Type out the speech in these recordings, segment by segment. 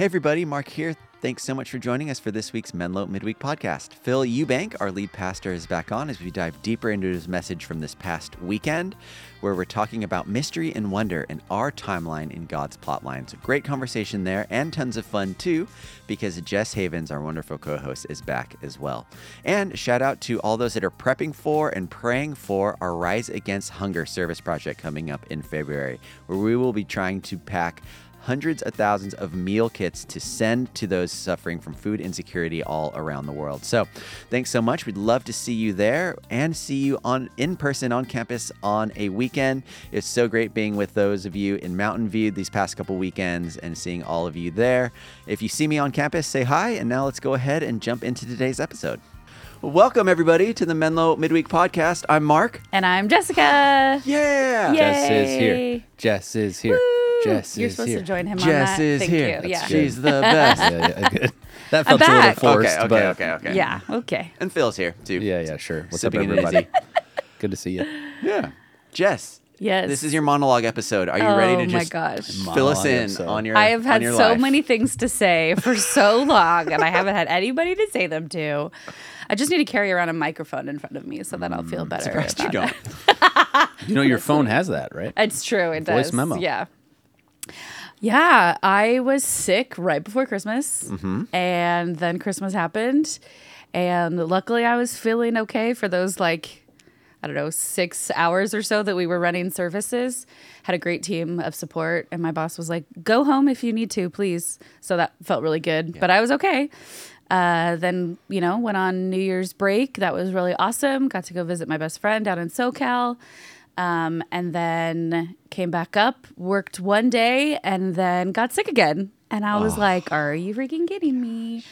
Hey, everybody, Mark here. Thanks so much for joining us for this week's Menlo Midweek podcast. Phil EuBank, our lead pastor, is back on as we dive deeper into his message from this past weekend, where we're talking about mystery and wonder in our timeline in God's plotline. So, great conversation there and tons of fun too, because Jess Havens, our wonderful co host, is back as well. And shout out to all those that are prepping for and praying for our Rise Against Hunger service project coming up in February, where we will be trying to pack hundreds of thousands of meal kits to send to those suffering from food insecurity all around the world. So, thanks so much. We'd love to see you there and see you on in person on campus on a weekend. It's so great being with those of you in Mountain View these past couple weekends and seeing all of you there. If you see me on campus, say hi. And now let's go ahead and jump into today's episode. Welcome, everybody, to the Menlo Midweek Podcast. I'm Mark. And I'm Jessica. Yeah. Yay. Jess is here. Jess is here. Jess You're is supposed here. to join him on Jess that. is Thank here. you. Yeah. She's the best. yeah, yeah, good. That felt a back. little forced, okay, okay, but okay, okay. Yeah. Okay. And Phil's here, too. yeah, yeah, sure. What's Sipping up, it everybody? easy. Good to see you. Yeah. Jess. Yes. This is your monologue episode. Are you oh ready to oh, my just gosh. fill us Monologue in episode. on your I have on had your so life? many things to say for so long, and I haven't had anybody to say them to. I just need to carry around a microphone in front of me so that I'll feel mm, better. Surprised you about don't. You know, your phone has that, right? It's true. It Voice does. memo. Yeah. Yeah, I was sick right before Christmas, Mm-hmm. and then Christmas happened, and luckily I was feeling okay for those like I don't know six hours or so that we were running services. Had a great team of support, and my boss was like, "Go home if you need to, please." So that felt really good, but I was okay. Uh, then you know went on New Year's break. That was really awesome. Got to go visit my best friend down in SoCal. Um, and then came back up, worked one day, and then got sick again. And I was like, "Are you freaking kidding me?"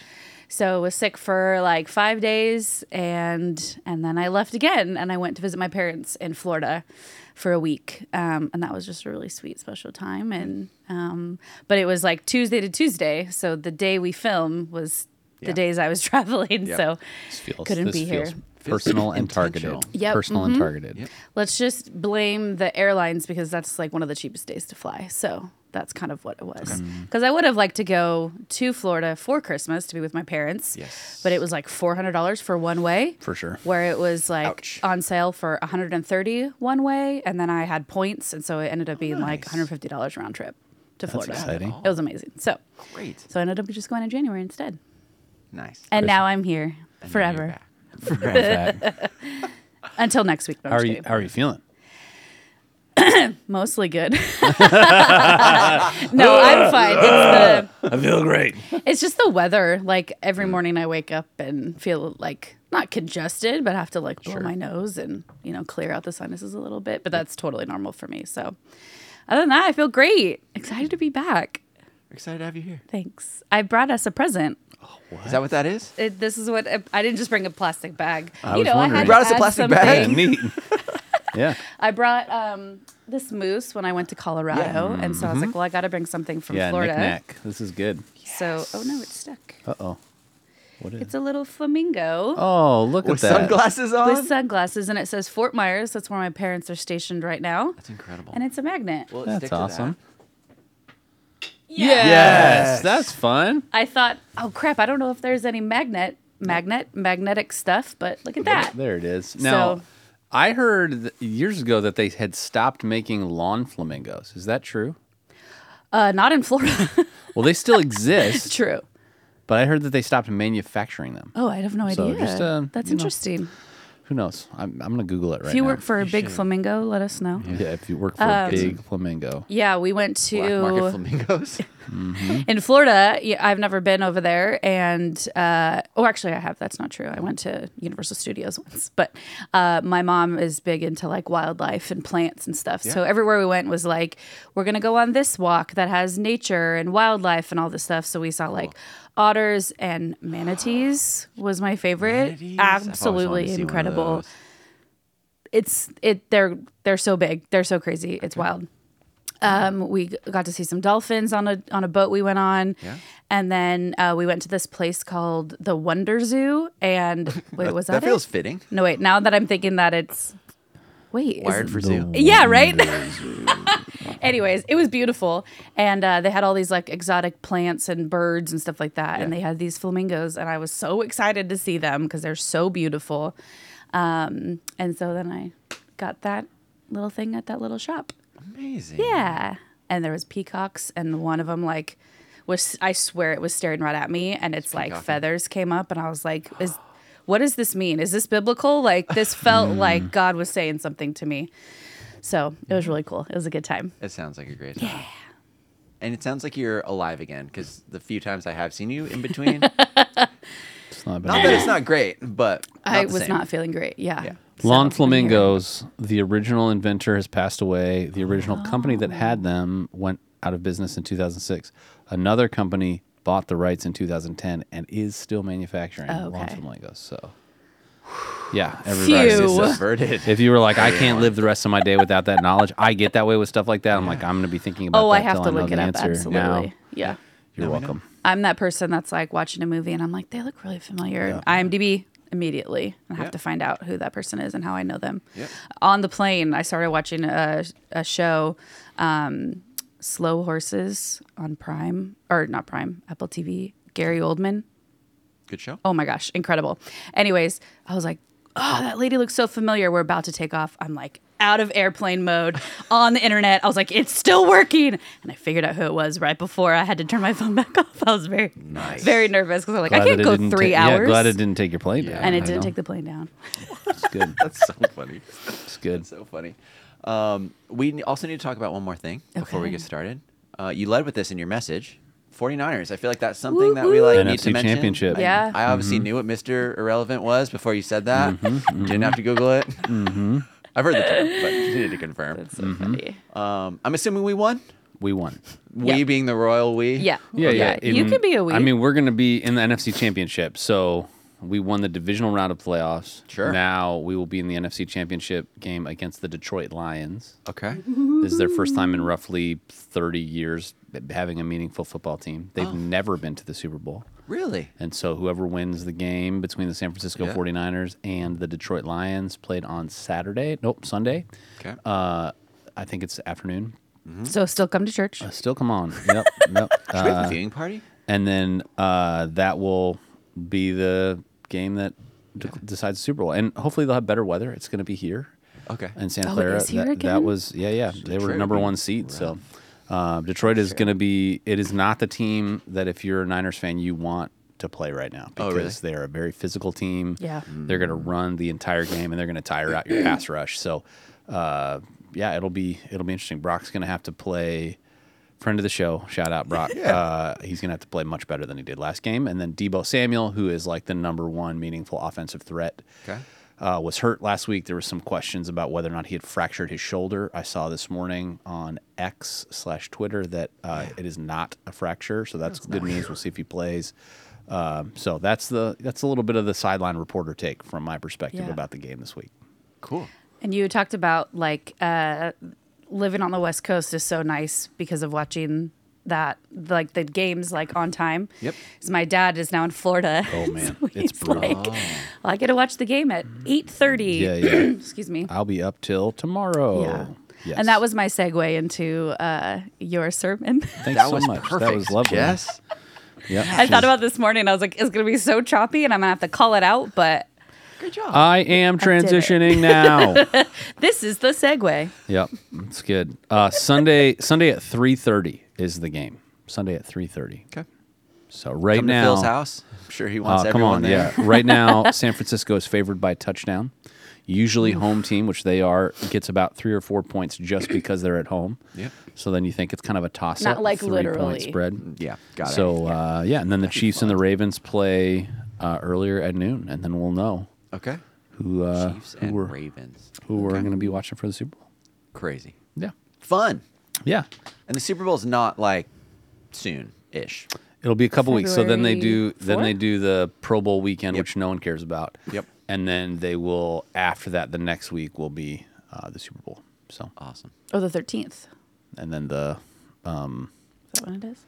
So was sick for like five days, and and then I left again, and I went to visit my parents in Florida for a week, um, and that was just a really sweet, special time. And um, but it was like Tuesday to Tuesday, so the day we film was the Yeah. days I was traveling. So Couldn't this be here. Personal and targeted. intentional. Yep, Personal and mm-hmm. targeted. let's just blame the airlines because that's like one of the cheapest days to fly. So that's kind of what it was. Mm. Because I would have liked to go to Florida for Christmas to be with my parents. Yes. But it was like four hundred dollars for one way. For sure. Where it was like Ouch. on sale for 130 one way, and then I had points, and so it ended up being like 150 dollars round trip to Florida. exciting. It was amazing. So, Great. so I ended up just going in January instead, Nice. and now I'm here And now you're forever back. Until next week. No, how are you? How are you feeling? Mostly good. no, I'm fine. It's the I feel great. it's just the weather. Like every morning I wake up and feel like not congested, but have to like blow my nose and, you know, clear out the sinuses a little bit. But that's totally normal for me. So other than that, I feel great. Excited to be back. Excited to have you here. Thanks. I brought us a present. Is that what that is? It, this is what I didn't just bring a plastic bag. I you was know, wondering. I brought us a plastic something. bag? neat. yeah. I brought um, this moose when I went to Colorado, and so I was like, well, I got to bring something from Mm-hmm. Yeah. Florida. Knick-knack. This is good. So, oh no, it's stuck. Uh oh. What is? It's a little flamingo oh, look With at that. sunglasses on? with sunglasses, and it says Fort Myers. That's where my parents are stationed right now, That's incredible. and it's a magnet. Well, let's That's stick to awesome. Yeah. Yes, that's fun. I thought, oh crap, I don't know if there's any magnet, magnet, magnetic stuff, but look at that. There it is. Now, So- I heard years ago that they had stopped making lawn flamingos. Is that true? Uh, not in Florida. Well, they still exist, True. but I heard that they stopped manufacturing them. Oh, I have no So idea. just, uh, That's you know, interesting. Who knows? I'm, I'm going to Google it right now. if you now. work for a big should. flamingo, let us know. Yeah. yeah, if you work for Um, a big flamingo. Yeah, we went Black market to flamingos. in Florida. Yeah, I've never been over there, and uh, oh, actually, I have. That's not true. I went to Universal Studios once, but uh, my mom is big into like wildlife and plants and stuff. So everywhere we went was like, we're gonna go on this walk that has nature and wildlife and all this stuff. So we saw like otters and manatees was my favorite. Manatees? I've always wanted Absolutely to see one of incredible. It's it. They're they're so big. They're so crazy. It's wild. Um, we got to see some dolphins on a on a boat we went on, Yeah. and then uh, we went to this place called the Wonder Zoo. And wait, was that, That feels it? fitting. No, wait. Now that I'm thinking that it's wait, Wired for Zoo. Yeah, right. Anyways, it was beautiful, and uh, they had all these like exotic plants and birds and stuff like that, and they had these flamingos, and I was so excited to see them because they're so beautiful. Um, and so then I got that little thing at that little shop. Amazing. Yeah, and there was peacocks, and one of them like was I swear it was staring right at me, and it's like peacocking. feathers came up, and I was like, is what does this mean? Is this biblical? Like this felt hmm. like God was saying something to me. So it was really cool. It was a good time. It sounds like a great time. Yeah. And it sounds like you're alive again because the few times I have seen you in between, not It's not been that it's not great, but I the was same. not feeling great. Yeah. Yeah. So, Lawn I'm flamingos. The original inventor has passed away. The original company that Oh. had them went out of business in 2006. Another company bought the rights in 2010 and is still manufacturing lawn Okay. flamingos. So, yeah, everybody. Phew. subverted. If you were like, I can't live the rest of my day without that knowledge, I get that way with stuff like that. I'm like, I'm going to be thinking about Oh, that I have to know look the it up. answer. Absolutely. Now, Yeah. you're Now we welcome. I'm that person that's like watching a movie and I'm like, they look really familiar. IMDb immediately. I have Yeah. to find out who that person is and how I know them. Yep. On the plane, I started watching a, a show, um, Slow Horses on Prime, or not Prime, Apple TV. Gary Oldman. Good show. Oh my gosh, incredible. Anyways, I was like, oh, that lady looks so familiar. We're about to take off. I'm like out of airplane mode on the internet. I was like, it's still working. And I figured out who it was right before I had to turn my phone back off. I was very, Nice. very nervous because I'm like, Glad I can't go three ta- hours. Yeah, glad it didn't take your plane down. and I it didn't know. take the plane down. It's good. That's so funny. It's good. so funny. Um, we also need to talk about one more thing before we Okay. get started. Uh, you led with this in your message. 49ers. I feel like that's something that we like need NFC to mention. Championship. I, Yeah. I obviously knew what Mr. Irrelevant was before you said that. Didn't have to Google it. Mm-hmm. I've heard the term, but needed to confirm. That's so funny. Um, I'm assuming we won. We won. We Yeah. being the royal we. Yeah. Yeah, yeah. You In- could be a we. I mean, we're going to be in the NFC Championship. So we won the divisional round of playoffs. Sure. Now we will be in the NFC Championship game against the Detroit Lions. Okay. This is their first time in roughly 30 years having a meaningful football team. They've Oh. never been to the Super Bowl. Really? And so whoever wins the game between the San Francisco Yeah. 49ers and the Detroit Lions played on Saturday. Nope, Sunday. Okay. Uh, I think it's afternoon. so still come to church. Uh, still come on. Yep. yep. Should we have Uh, a viewing party? and then uh, that will be the game that d- decides the Super Bowl. And hopefully they'll have better weather. It's going to be here Okay. in Santa Oh, it Clara. is here that, again? that was yeah, yeah. They were Detroit number would be one seed. So uh, Detroit is going to be. It is not the team that if you're a Niners fan you want to play right now Oh, because really? they are a very physical team. Yeah. they're going to run the entire game and they're going to tire out your pass rush. So uh, yeah, it'll be it'll be interesting. Brock's going to have to play. Friend of the show, shout out Brock. Uh, he's going to have to play much better than he did last game. And then Deebo Samuel, who is like the number one meaningful offensive threat, Okay. uh, was hurt last week. There was some questions about whether or not he had fractured his shoulder. I saw this morning on X slash Twitter that uh, it is not a fracture, so that's, good news. We'll see if he plays. Um, so that's the that's a little bit of the sideline reporter take from my perspective Yeah. about the game this week. Cool. And you talked about like uh, living on the West Coast is so nice because of watching that like the games like on time. Yep. Because my dad is now in Florida. Oh, man. so It's he's brutal. like, well, I get to watch the game at eight thirty. Yeah, yeah. Excuse me. I'll be up till tomorrow. Yeah. Yes. And that was my segue into uh, your sermon. Thanks that so was much. perfect. That was lovely. Yes. Yeah. I thought about this morning. I was like, it's gonna be so choppy, and I'm gonna have to call it out. But Good job. I am did it. transitioning now. this is the segue. Yep, it's good. Uh, Sunday, Sunday at three thirty is the game. Sunday at three thirty. okay. So right Come now, to Phil's house. I'm sure he wants Uh, come everyone on, there. yeah. Right now, San Francisco is favored by a touchdown. Usually, home team, which they are, gets about three or four points just because they're at home. Yep. So then you think it's kind of a toss up. Not like three literally. point spread. Yeah. Got it. So uh, yeah, and then the Chiefs and the Ravens play uh, earlier at noon, and then we'll know Okay. who uh, Chiefs who and we're Ravens. who we're going to be watching for the Super Bowl. Crazy. Yeah, Fun. yeah. And the Super Bowl's not like soon ish. It'll be a couple weeks. So then they do February then they 4th? do the Pro Bowl weekend, Yep. which no one cares about. Yep. And then they will after that the next week will be uh, the Super Bowl. So Awesome. Oh, the thirteenth. and then the Is that what it is?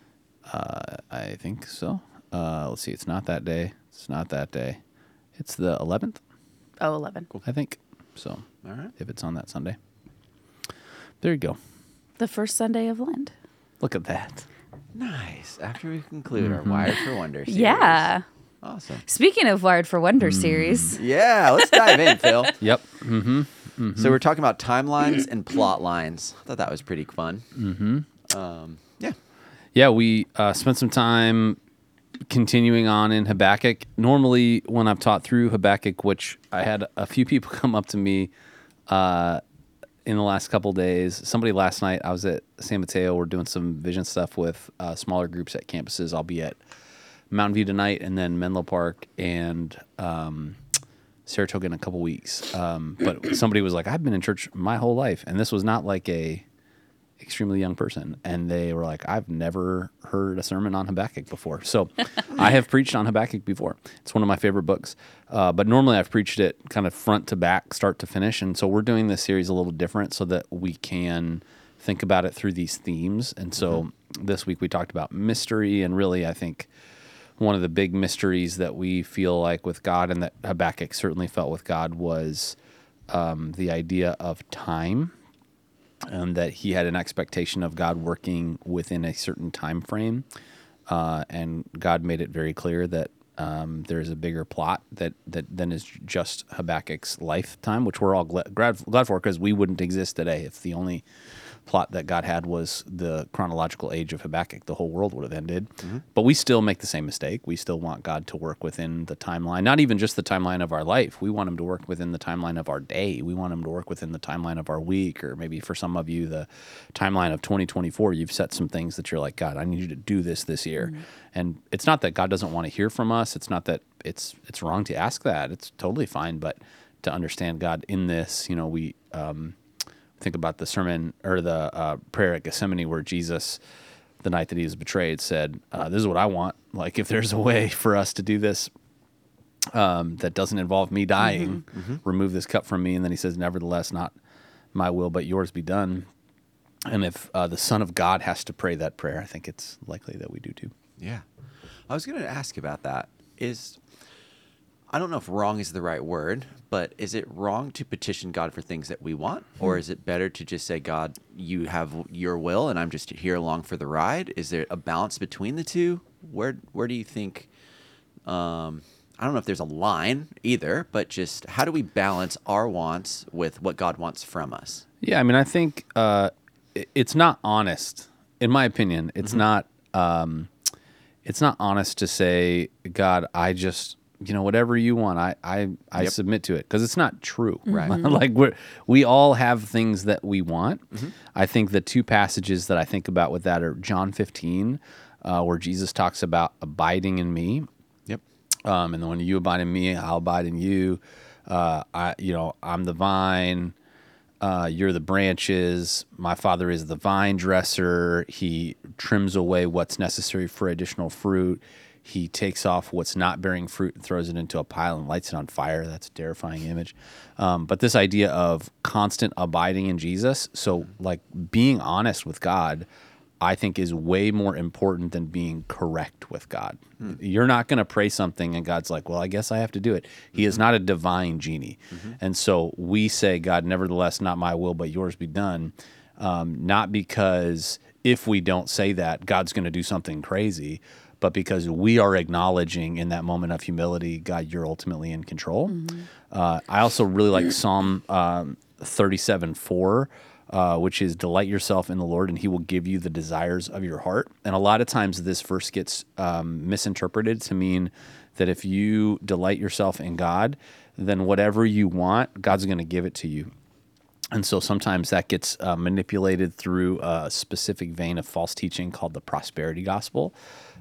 I think so. Uh, let's see. It's not that day. It's not that day. It's the 11th, Oh, 11. I think. So All right. if it's on that Sunday. There you go. The first Sunday of Lent. Look at that. Nice. After we conclude our Wired for Wonder series. Yeah. Awesome. Speaking of Wired for Wonder series, Yeah, let's dive in, Phil. Yep. Mm-hmm. So we're talking about timelines and plot lines. I thought that was pretty fun. Mm-hmm. Um, yeah. Yeah, we uh, spent some time continuing on in Habakkuk. Normally, when I've taught through Habakkuk, which I had a few people come up to me uh, in the last couple days. Somebody last night, I was at San Mateo. We're doing some vision stuff with uh, smaller groups at campuses. I'll be at Mountain View tonight, and then Menlo Park and um, Saratoga in a couple weeks. Um, but somebody was like, "I've been in church my whole life," and this was not like a extremely young person, and they were like, "I've never heard a sermon on Habakkuk before." So, I have preached on Habakkuk before. It's one of my favorite books, uh, but normally I've preached it kind of front to back, start to finish, and so we're doing this series a little different so that we can think about it through these themes. And so this week we talked about mystery, and really, I think one of the big mysteries that we feel like with God, and that Habakkuk certainly felt with God, was um, the idea of time and that he had an expectation of God working within a certain time frame. Uh, and God made it very clear that um, there's a bigger plot that, that than is just Habakkuk's lifetime, which we're all glad, glad for because we wouldn't exist today if the only plot that God had was the chronological age of Habakkuk. The whole world would have ended. But we still make the same mistake. We still want God to work within the timeline, not even just the timeline of our life. We want Him to work within the timeline of our day. We want Him to work within the timeline of our week, or maybe for some of you, the timeline of 2024. You've set some things that you're like, God, I need you to do this this year. And it's not that God doesn't want to hear from us. It's not that it's it's wrong to ask that. It's totally fine. But to understand God in this, you know, we um, think about the sermon or the uh, prayer at Gethsemane where Jesus, the night that he was betrayed, said, uh, "This is what I want. Like, if there's a way for us to do this um, that doesn't involve me dying, remove this cup from me." And then he says, "Nevertheless, not my will, but yours be done." And if uh, the Son of God has to pray that prayer, I think it's likely that we do too. Yeah. I was going to ask about that. Is I don't know if wrong is the right word, but is it wrong to petition God for things that we want? Or is it better to just say, God, you have your will and I'm just here along for the ride? Is there a balance between the two? Where where do you think um I don't know if there's a line either, but just how do we balance our wants with what God wants from us? Yeah, I mean, I think uh, it's not honest, in my opinion. It's not. Um, it's not honest to say, God, I just, you know, whatever you want, I, I, I Yep. submit to it because it's not true. Right. like we we all have things that we want. I think the two passages that I think about with that are John 15, uh, where Jesus talks about abiding in me, Yep. um, and then when you abide in me, I'll abide in you. Uh, I, you know, I'm the vine. Uh, you're the branches. My father is the vine dresser. He trims away what's necessary for additional fruit. He takes off what's not bearing fruit and throws it into a pile and lights it on fire. That's a terrifying image. Um, but this idea of constant abiding in Jesus, so like being honest with God, I think is way more important than being correct with God. You're not going to pray something and God's like, well, I guess I have to do it. He is not a divine genie. And so we say, God, nevertheless, not my will, but yours be done. Um, not because if we don't say that, God's going to do something crazy, but because we are acknowledging in that moment of humility, God, you're ultimately in control. Uh, I also really like Psalm um, 37 4 uh, which is delight yourself in the Lord and he will give you the desires of your heart. And a lot of times this verse gets um, misinterpreted to mean that if you delight yourself in God, then whatever you want, God's going to give it to you. And so sometimes that gets uh, manipulated through a specific vein of false teaching called the prosperity gospel,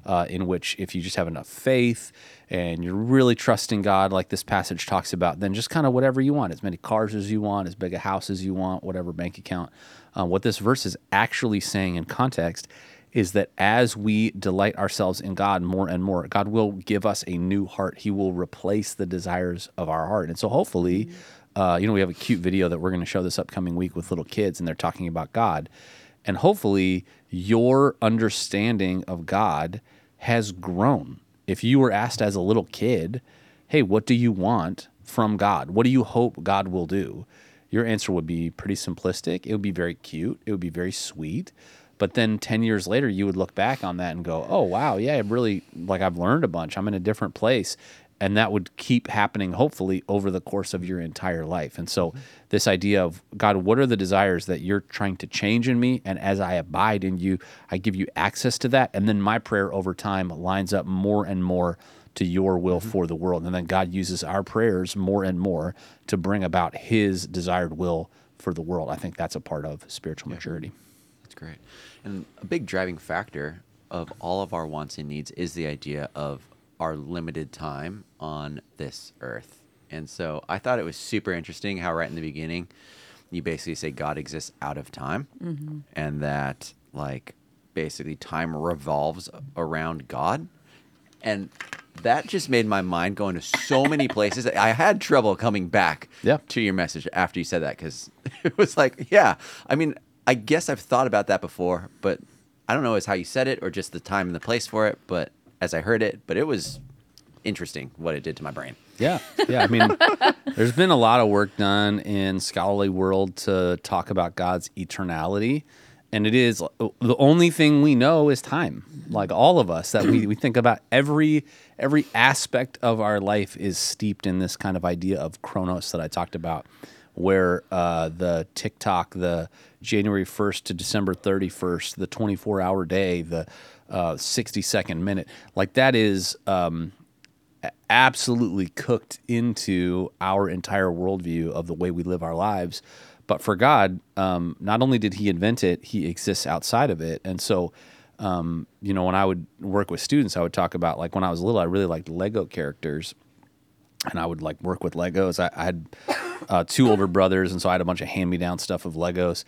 uh, in which if you just have enough faith and you're really trusting God, like this passage talks about, then just kind of whatever you want, as many cars as you want, as big a house as you want, whatever bank account. Uh, what this verse is actually saying in context is that as we delight ourselves in God more and more, God will give us a new heart. He will replace the desires of our heart. And so hopefully, uh, you know, we have a cute video that we're going to show this upcoming week with little kids, and they're talking about God. And hopefully, your understanding of God has grown. If you were asked as a little kid, hey, what do you want from God? What do you hope God will do? your answer would be pretty simplistic. It would be very cute. It would be very sweet. But then 10 years later, you would look back on that and go, oh, wow, yeah, I really, like, I've learned a bunch. I'm in a different place. And that would keep happening, hopefully, over the course of your entire life. And so, this idea of God, what are the desires that you're trying to change in me? And as I abide in you, I give you access to that. And then my prayer over time lines up more and more to your will mm-hmm. for the world. And then God uses our prayers more and more to bring about his desired will for the world. I think that's a part of spiritual maturity. That's great. And a big driving factor of all of our wants and needs is the idea of our limited time on this earth. And so I thought it was super interesting how, right in the beginning, you basically say God exists out of time mm-hmm. and that, like, basically time revolves around God. And that just made my mind go into so many places. I had trouble coming back Yeah. to your message after you said that because it was like, yeah, I mean, I guess I've thought about that before, but I don't know is how you said it or just the time and the place for it. But as I heard it, but it was interesting what it did to my brain. Yeah, yeah. I mean, there's been a lot of work done in scholarly world to talk about God's eternality, and it is the only thing we know is time. Like all of us, that we, we think about every every aspect of our life is steeped in this kind of idea of chronos that I talked about, where uh, the TikTok, the January 1st to December 31st, the 24 hour day, the uh, 60 second minute, like that is. Um, absolutely cooked into our entire worldview of the way we live our lives. But for God, um, not only did He invent it, He exists outside of it. And so, um, you know, when I would work with students, I would talk about like when I was little, I really liked Lego characters, and I would like work with Legos. I, I had uh, two older brothers, and so I had a bunch of hand me down stuff of Legos.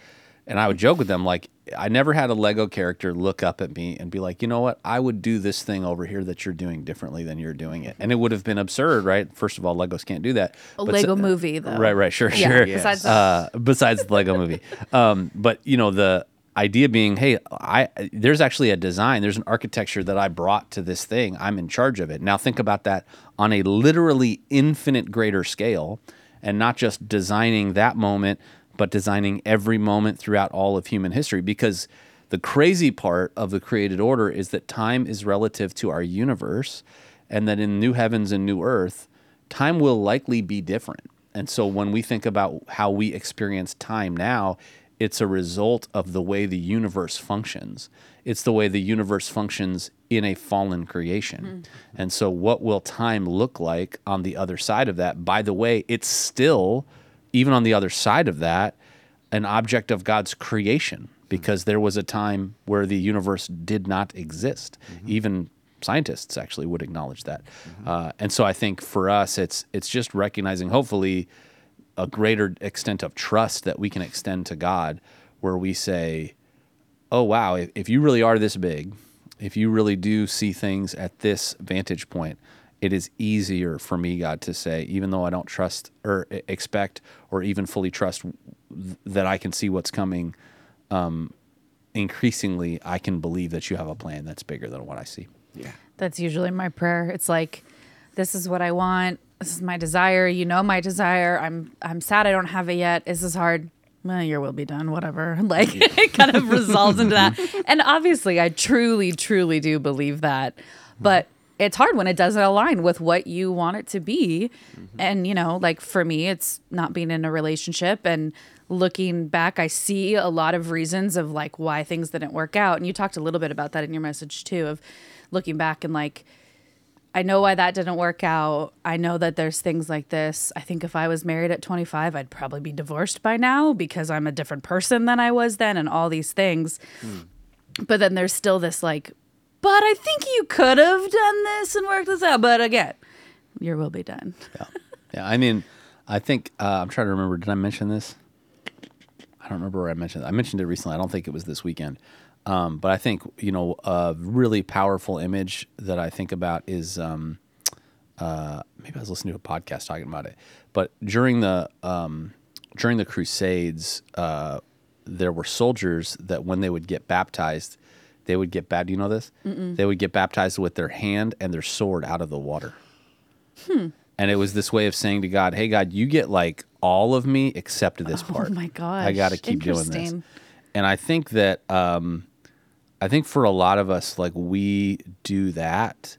And I would joke with them like I never had a Lego character look up at me and be like, you know what, I would do this thing over here that you're doing differently than you're doing it, and it would have been absurd, right? First of all, Legos can't do that. A But Lego s- movie, though. Right, right, sure, Yeah, sure. besides uh, besides the Lego movie, um, but you know the idea being, hey, I there's actually a design, there's an architecture that I brought to this thing. I'm in charge of it. Now think about that on a literally infinite greater scale, and not just designing that moment, but designing every moment throughout all of human history. Because the crazy part of the created order is that time is relative to our universe, and that in new heavens and new earth, time will likely be different. And so when we think about how we experience time now, it's a result of the way the universe functions. It's the way the universe functions in a fallen creation. Hmm. And so, what will time look like on the other side of that? By the way, it's still, even on the other side of that, an object of God's creation because there was a time where the universe did not exist. Even scientists actually would acknowledge that. Uh, and so I think for us, it's it's just recognizing, hopefully, a greater extent of trust that we can extend to God, where we say, "Oh wow, if, if you really are this big, if you really do see things at this vantage point." It is easier for me, God, to say, even though I don't trust or expect or even fully trust that I can see what's coming, um, increasingly I can believe that you have a plan that's bigger than what I see. Yeah. That's usually my prayer. It's like, this is what I want. This is my desire. You know my desire. I'm I'm sad I don't have it yet. This is hard. Well, your will be done. Whatever. Like it kind of resolves into that. And obviously, I truly, truly do believe that. But it's hard when it doesn't align with what you want it to be. Mm-hmm. And you know, like for me, it's not being in a relationship and looking back, I see a lot of reasons of like why things didn't work out. And you talked a little bit about that in your message too, of looking back and like, I know why that didn't work out. I know that there's things like this. I think if I was married at 25, I'd probably be divorced by now because I'm a different person than I was then and all these things. Hmm. But then there's still this like, but I think you could have done this and worked this out. But again, your will be done. Yeah. Yeah. I mean, I think uh, I'm trying to remember. Did I mention this? I don't remember where I mentioned it. I mentioned it recently. I don't think it was this weekend. Um, but I think, you know, a really powerful image that I think about is um, uh, maybe I was listening to a podcast talking about it. But during the um, during the Crusades, uh, there were soldiers that when they would get baptized, they would get bad. Do you know this? They would get baptized with their hand and their sword out of the water. And and it was this way of saying to God, "Hey God, you get like all of me except this part. Oh my gosh. I got to keep doing this." And I think that um, I think for a lot of us, like we do that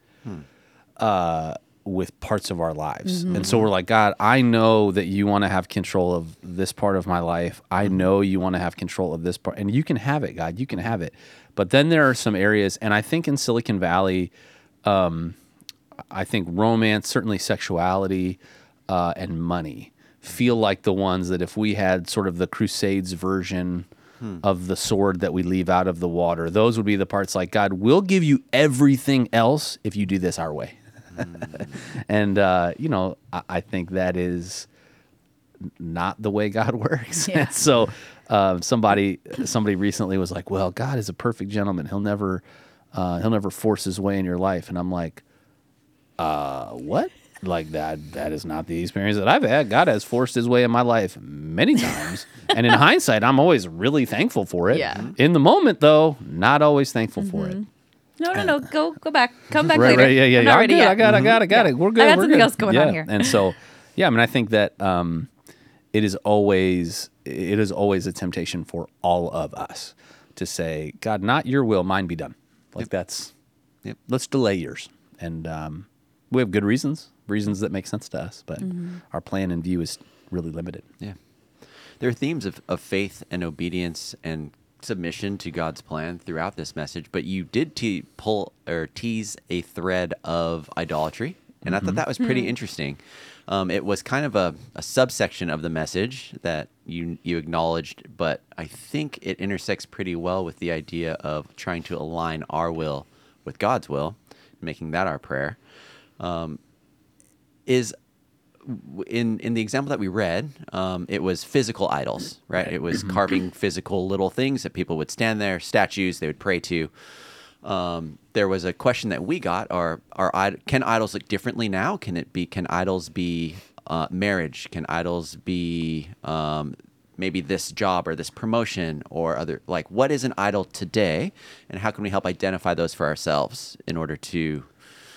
uh, with parts of our lives, and so we're like, God, I know that you want to have control of this part of my life. I know you want to have control of this part, and you can have it, God. You can have it. But then there are some areas, and I think in Silicon Valley, I think romance, certainly sexuality, uh, and money feel like the ones that if we had sort of the Crusades version of the sword that we leave out of the water, those would be the parts like God, we'll give you everything else if you do this our way. and uh, you know, I, I think that is not the way God works. Yeah. so um, somebody somebody recently was like, "Well, God is a perfect gentleman. He'll never uh, he'll never force his way in your life." And I'm like, "Uh, what?" Like that that is not the experience that I've had. God has forced his way in my life many times. and in hindsight, I'm always really thankful for it. Yeah. In the moment though, not always thankful for it. No, no, no. Go, go back. Come back Right, later. right, yeah, yeah, I'm yeah. not I'm ready good. yet. I got, I got, I got it. We're good. got we're something good. else going on Yeah. here. And so, yeah, I mean, I think that um, it is always it is always a temptation for all of us to say, God, not your will, mine be done. Like that's Yep. let's delay yours. And um, we have good reasons, reasons that make sense to us, but Mm-hmm. our plan and view is really limited. Yeah. There are themes of, of faith and obedience and submission to God's plan throughout this message, but you did te- pull or tease a thread of idolatry. And I thought that was pretty interesting. Um, it was kind of a, a subsection of the message that you you acknowledged, but I think it intersects pretty well with the idea of trying to align our will with God's will, making that our prayer. Um, is in in the example that we read, um, it was physical idols, right? It was carving physical little things that people would stand there, statues they would pray to. Um, there was a question that we got: Are are id- can idols look differently now? Can it be? Can idols be uh, marriage? Can idols be um, maybe this job or this promotion or other? Like, what is an idol today, and how can we help identify those for ourselves in order to?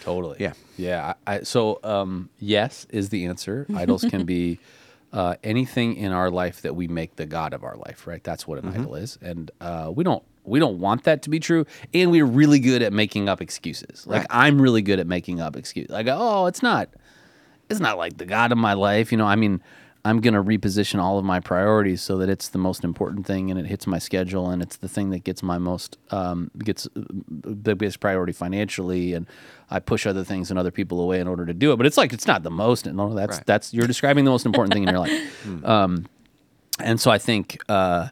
Totally. Yeah. Yeah. I, I, so, um, yes is the answer. Idols can be uh, anything in our life that we make the god of our life. Right. That's what an idol is, and uh, we don't we don't want that to be true. And we're really good at making up excuses. Like Right. I'm really good at making up excuses. Like, oh, it's not it's not like the God of my life. You know, I mean, I'm going to reposition all of my priorities so that it's the most important thing and it hits my schedule and it's the thing that gets my most, um, gets uh, the biggest priority financially. And I push other things and other people away in order to do it. But it's like, it's not the most. No, that's, Right. that's, you're describing the most important thing in your life. Um, and so I think, uh,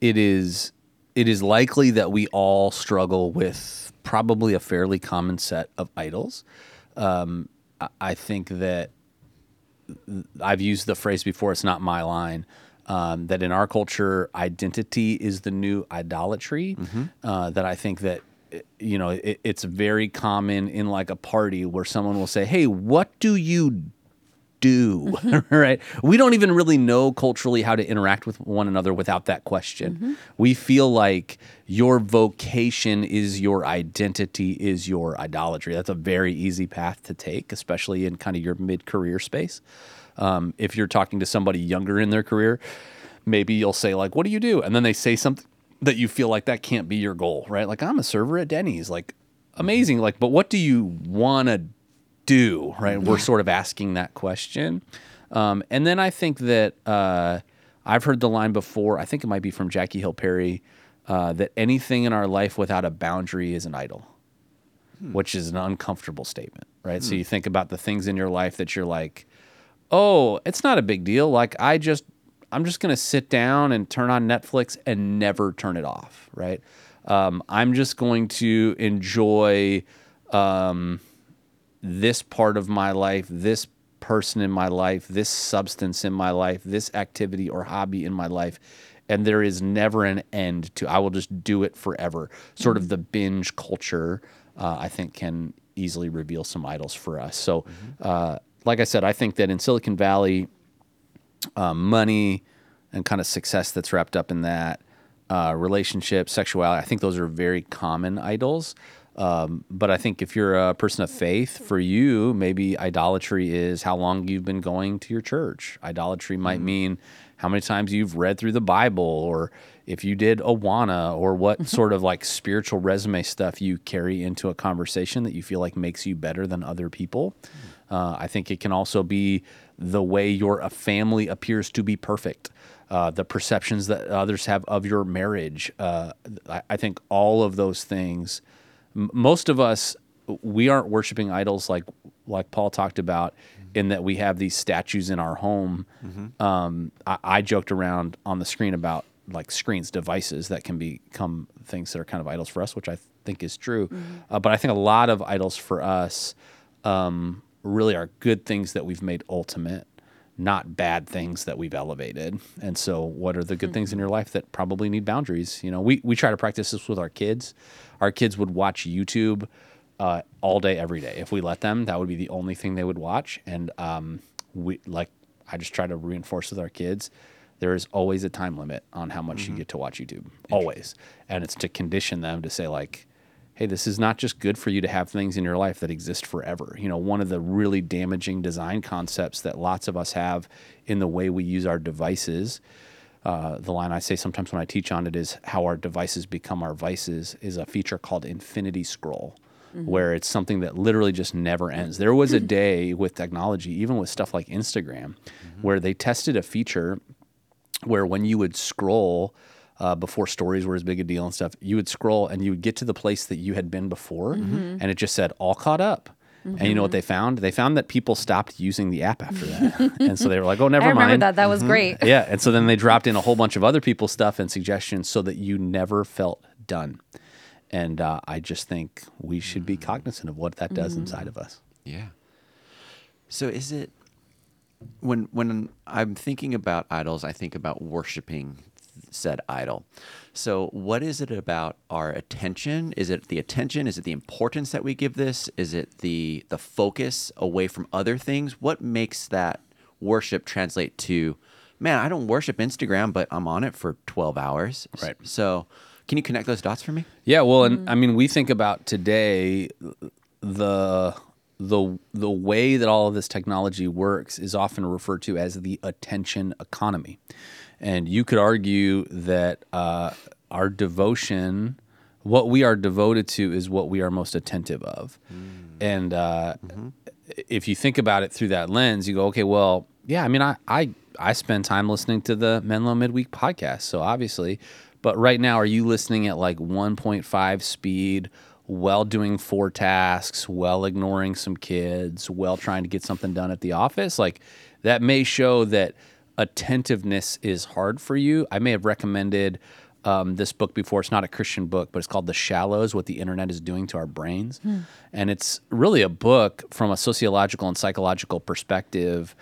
it is it is likely that we all struggle with probably a fairly common set of idols. Um, I- think that I've used the phrase before. It's not my line. Um, that in our culture, identity is the new idolatry. Uh, that I think that you know it, it's very common in like a party where someone will say, "Hey, what do you do right? We don't even really know culturally how to interact with one another without that question. We feel like your vocation is your identity is your idolatry. That's a very easy path to take especially in kind of your mid-career space. Um, if you're talking to somebody younger in their career maybe you'll say like what do you do? And then they say something that you feel like that can't be your goal right? Like i'm a server at denny's. Like amazing. Like but what do you want to do right? We're sort of asking that question. Um, and then i think that uh, i've heard the line before i think it might be from jackie hill perry uh, that anything in our life without a boundary is an idol which is an uncomfortable statement right? So you think about the things in your life that you're like oh it's not a big deal. Like i just i'm just going to sit down and turn on netflix and never turn it off right? Um, i'm just going to enjoy um, this part of my life, this person in my life, this substance in my life, this activity or hobby in my life. And there is never an end to I will just do it forever. Sort of the binge culture, uh, I think, can easily reveal some idols for us. So, uh, like I said, I think that in Silicon Valley, uh, money and kind of success that's wrapped up in that, uh, relationship, sexuality. I think those are very common idols. Um, but I think if you're a person of faith, for you, maybe idolatry is how long you've been going to your church. Idolatry might mean how many times you've read through the Bible, or if you did Awana, or what sort of like spiritual resume stuff you carry into a conversation that you feel like makes you better than other people. Uh, I think it can also be the way your a family appears to be perfect, uh, the perceptions that others have of your marriage. Uh, I, I think all of those things. M- most of us, we aren't worshiping idols like like Paul talked about, in that we have these statues in our home. Um, I, I joked around on the screen about like screens, devices that can become things that are kind of idols for us, which I think is true. Uh, but I think a lot of idols for us um, really are good things that we've made ultimate, not bad things that we've elevated. And so, what are the good things in your life that probably need boundaries? You know, we we try to practice this with our kids. Our kids would watch YouTube uh, all day, every day. If we let them, that would be the only thing they would watch. And um, we like, I just try to reinforce with our kids. There is always a time limit on how much you get to watch YouTube, always, and it's to condition them to say like, hey, this is not just good for you to have things in your life that exist forever. You know, one of the really damaging design concepts that lots of us have in the way we use our devices. Uh, the line I say sometimes when I teach on it is how our devices become our vices is a feature called infinity scroll, where it's something that literally just never ends. There was a day with technology, even with stuff like Instagram, where they tested a feature where when you would scroll uh, before stories were as big a deal and stuff, you would scroll and you would get to the place that you had been before, mm-hmm. and it just said all caught up. And you know what mm-hmm. they found? They found that people stopped using the app after that, and so they were like, "Oh, never I remember mind." that. That was mm-hmm. great. Yeah, and so then they dropped in a whole bunch of other people's stuff and suggestions so that you never felt done. And uh, I just think we should be mm. cognizant of what that does inside of us. Yeah. So is it when when I'm thinking about idols, I think about worshiping said idol. So what is it about our attention? Is it the attention? Is it the importance that we give this? Is it the the focus away from other things? What makes that worship translate to man, I don't worship Instagram, but I'm on it for 12 hours. Right. So can you connect those dots for me? Yeah, well, and mm-hmm. I mean, we think about today the the the way that all of this technology works is often referred to as the attention economy, and you could argue that uh, our devotion, what we are devoted to, is what we are most attentive of, and uh, if you think about it through that lens, you go, okay, well, yeah, I mean, I I I spend time listening to the Menlo Midweek podcast, so obviously, but right now, are you listening at like 1.5 speed? While doing four tasks, while ignoring some kids, while trying to get something done at the office, like that may show that attentiveness is hard for you. I may have recommended um, this book before. It's not a Christian book, but it's called The Shallows What the Internet is Doing to Our Brains. And it's really a book from a sociological and psychological perspective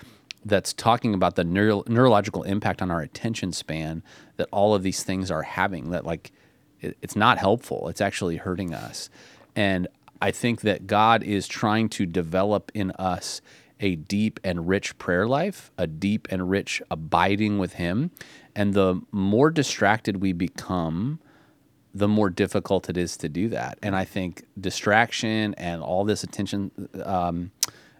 that's talking about the neuro- neurological impact on our attention span that all of these things are having. That, like, it- it's not helpful, it's actually hurting us. And I think that God is trying to develop in us a deep and rich prayer life, a deep and rich abiding with Him. And the more distracted we become, the more difficult it is to do that. And I think distraction and all this attention um,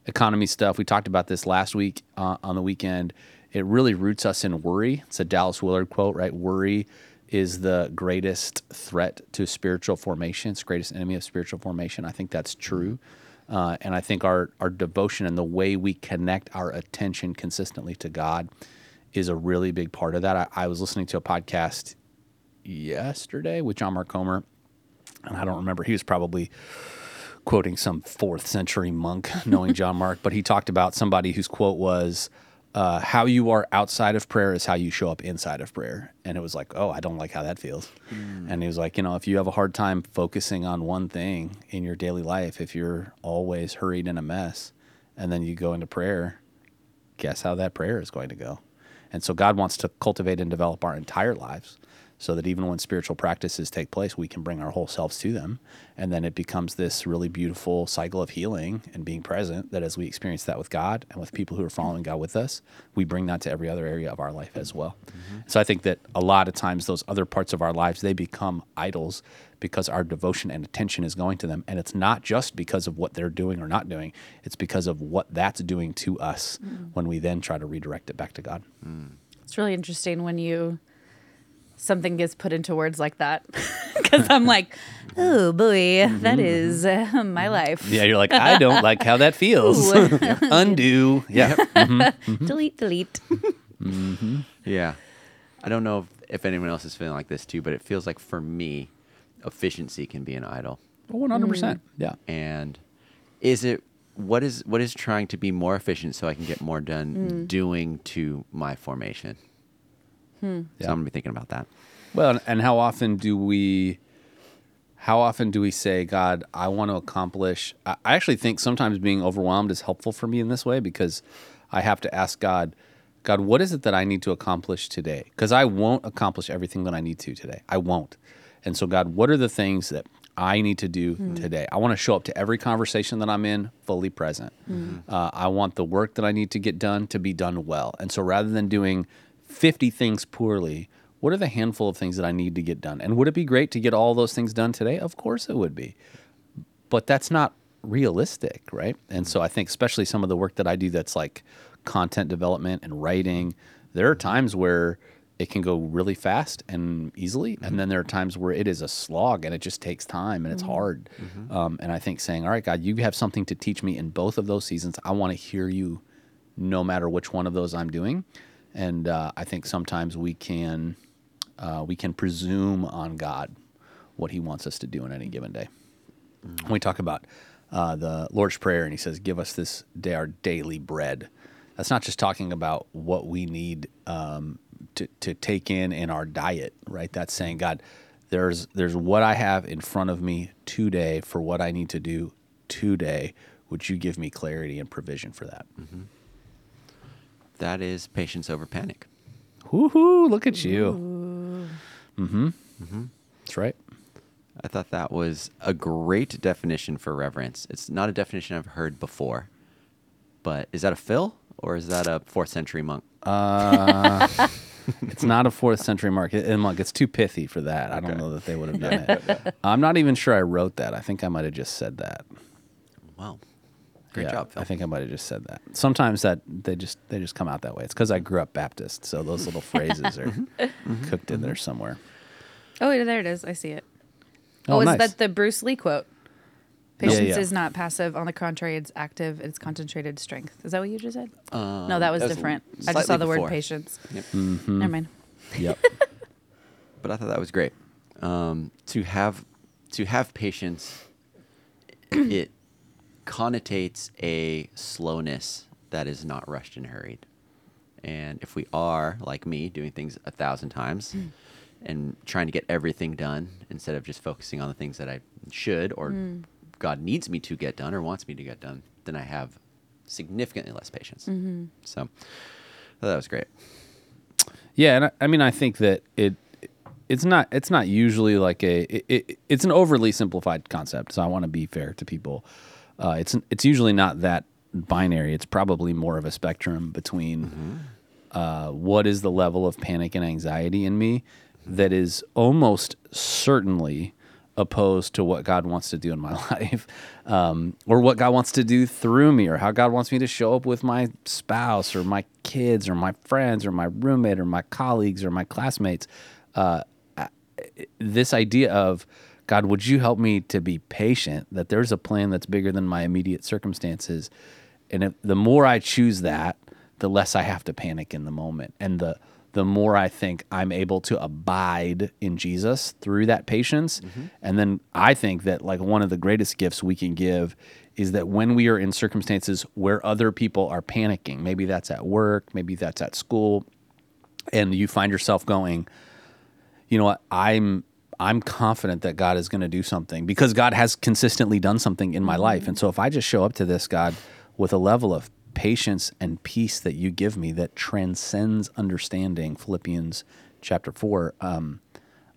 economy stuff, we talked about this last week uh, on the weekend. It really roots us in worry. It's a Dallas Willard quote, right? Worry is the greatest threat to spiritual formation. It's greatest enemy of spiritual formation. I think that's true. Uh, and I think our, our devotion and the way we connect our attention consistently to God is a really big part of that. I, I was listening to a podcast yesterday with John Mark Comer, and I don't remember. He was probably quoting some fourth century monk, knowing John Mark, but he talked about somebody whose quote was, uh, "How you are outside of prayer is how you show up inside of prayer." And it was like, "Oh, I don't like how that feels." And he was like, "You know, if you have a hard time focusing on one thing in your daily life, if you're always hurried in a mess, and then you go into prayer, guess how that prayer is going to go." And so God wants to cultivate and develop our entire lives so that even when spiritual practices take place, we can bring our whole selves to them. And then it becomes this really beautiful cycle of healing and being present that as we experience that with God and with people who are following God with us, we bring that to every other area of our life as well. So I think that a lot of times those other parts of our lives, they become idols because our devotion and attention is going to them. And it's not just because of what they're doing or not doing, it's because of what that's doing to us when we then try to redirect it back to God. It's really interesting when you something gets put into words like that because I'm like, oh boy, that mm-hmm, is mm-hmm. uh, my mm-hmm. life. Yeah, you're like, I don't like how that feels. Undo. Yeah. delete, delete. Yeah. I don't know if, if anyone else is feeling like this too, but it feels like for me, efficiency can be an idol. Oh, one hundred percent. Mm. Yeah. And is it what is what is trying to be more efficient so I can get more done mm. doing to my formation? So I'm gonna be thinking about that. Well, and- how often do we? How often do we say, God, I want to accomplish? I actually think sometimes being overwhelmed is helpful for me in this way because I have to ask God, God, what is it that I need to accomplish today? Because I won't accomplish everything that I need to today. I won't. And so, God, what are the things that I need to do today? I want to show up to every conversation that I'm in fully present. Uh, I want the work that I need to get done to be done well. And so, rather than doing 50 things poorly, what are the handful of things that I need to get done? And would it be great to get all those things done today? Of course it would be. But that's not realistic, right? And so I think especially some of the work that I do that's like content development and writing, there are times where it can go really fast and easily, and mm-hmm. then there are times where it is a slog and it just takes time and it's mm-hmm. hard. Mm-hmm. Um, and I think saying, "All right, God, you have something to teach me in both of those seasons. I want to hear you, no matter which one of those I'm doing." And uh, I think sometimes we can uh, we can presume on God what He wants us to do in any given day. When we talk about uh, the Lord's Prayer, and He says, "Give us this day our daily bread." That's not just talking about what we need um, to to take in in our diet, right? That's saying, God, there's there's what I have in front of me today for what I need to do today. Would you give me clarity and provision for that? That is patience over panic. Woohoo! Look at you. Mm-hmm. Mm-hmm. That's right. I thought that was a great definition for reverence. It's not a definition I've heard before, but is that a Phil or is that a fourth century monk? Uh, It's not a fourth century mark. And monk, it's too pithy for that. I don't know that they would have done it. I'm not even sure I wrote that. I think I might have just said that. Wow, great Yeah, job, Phil. I think I might have just said that. Sometimes that they just they just come out that way. It's because I grew up Baptist, so those little phrases are cooked in there somewhere. Oh, wait, there it is. I see it. Oh, Oh, is nice. that the Bruce Lee quote? Patience yeah. is not passive. On the contrary, it's active. It's concentrated strength. Is that what you just said? Um, no, that was that was different. I just saw the before. word patience. Yep. Mm-hmm. Never mind. Yep. but I thought that was great. Um, to have to have patience, it connotates a slowness that is not rushed and hurried. And if we are like me, doing things a thousand times hmm. and trying to get everything done instead of just focusing on the things that I should or hmm. God needs me to get done or wants me to get done, then I have significantly less patience. Mm-hmm. So I thought that was great. Yeah, and I, I mean, I think that it it's not it's not usually like a it, it, it's an overly simplified concept. So I want to be fair to people. Uh, it's it's usually not that binary. It's probably more of a spectrum between uh, what is the level of panic and anxiety in me that is almost certainly opposed to what God wants to do in my life, um, or what God wants to do through me, or how God wants me to show up with my spouse, or my kids, or my friends, or my roommate, or my colleagues, or my classmates. Uh, this idea of God, would you help me to be patient? That there's a plan that's bigger than my immediate circumstances, and if, the more I choose that, the less I have to panic in the moment, and the the more I think I'm able to abide in Jesus through that patience. Mm-hmm. And then I think that like one of the greatest gifts we can give is that when we are in circumstances where other people are panicking, maybe that's at work, maybe that's at school, and you find yourself going, you know what, I'm I'm confident that God is going to do something because God has consistently done something in my life. And so if I just show up to this God with a level of patience and peace that you give me that transcends understanding, Philippians chapter 4, um,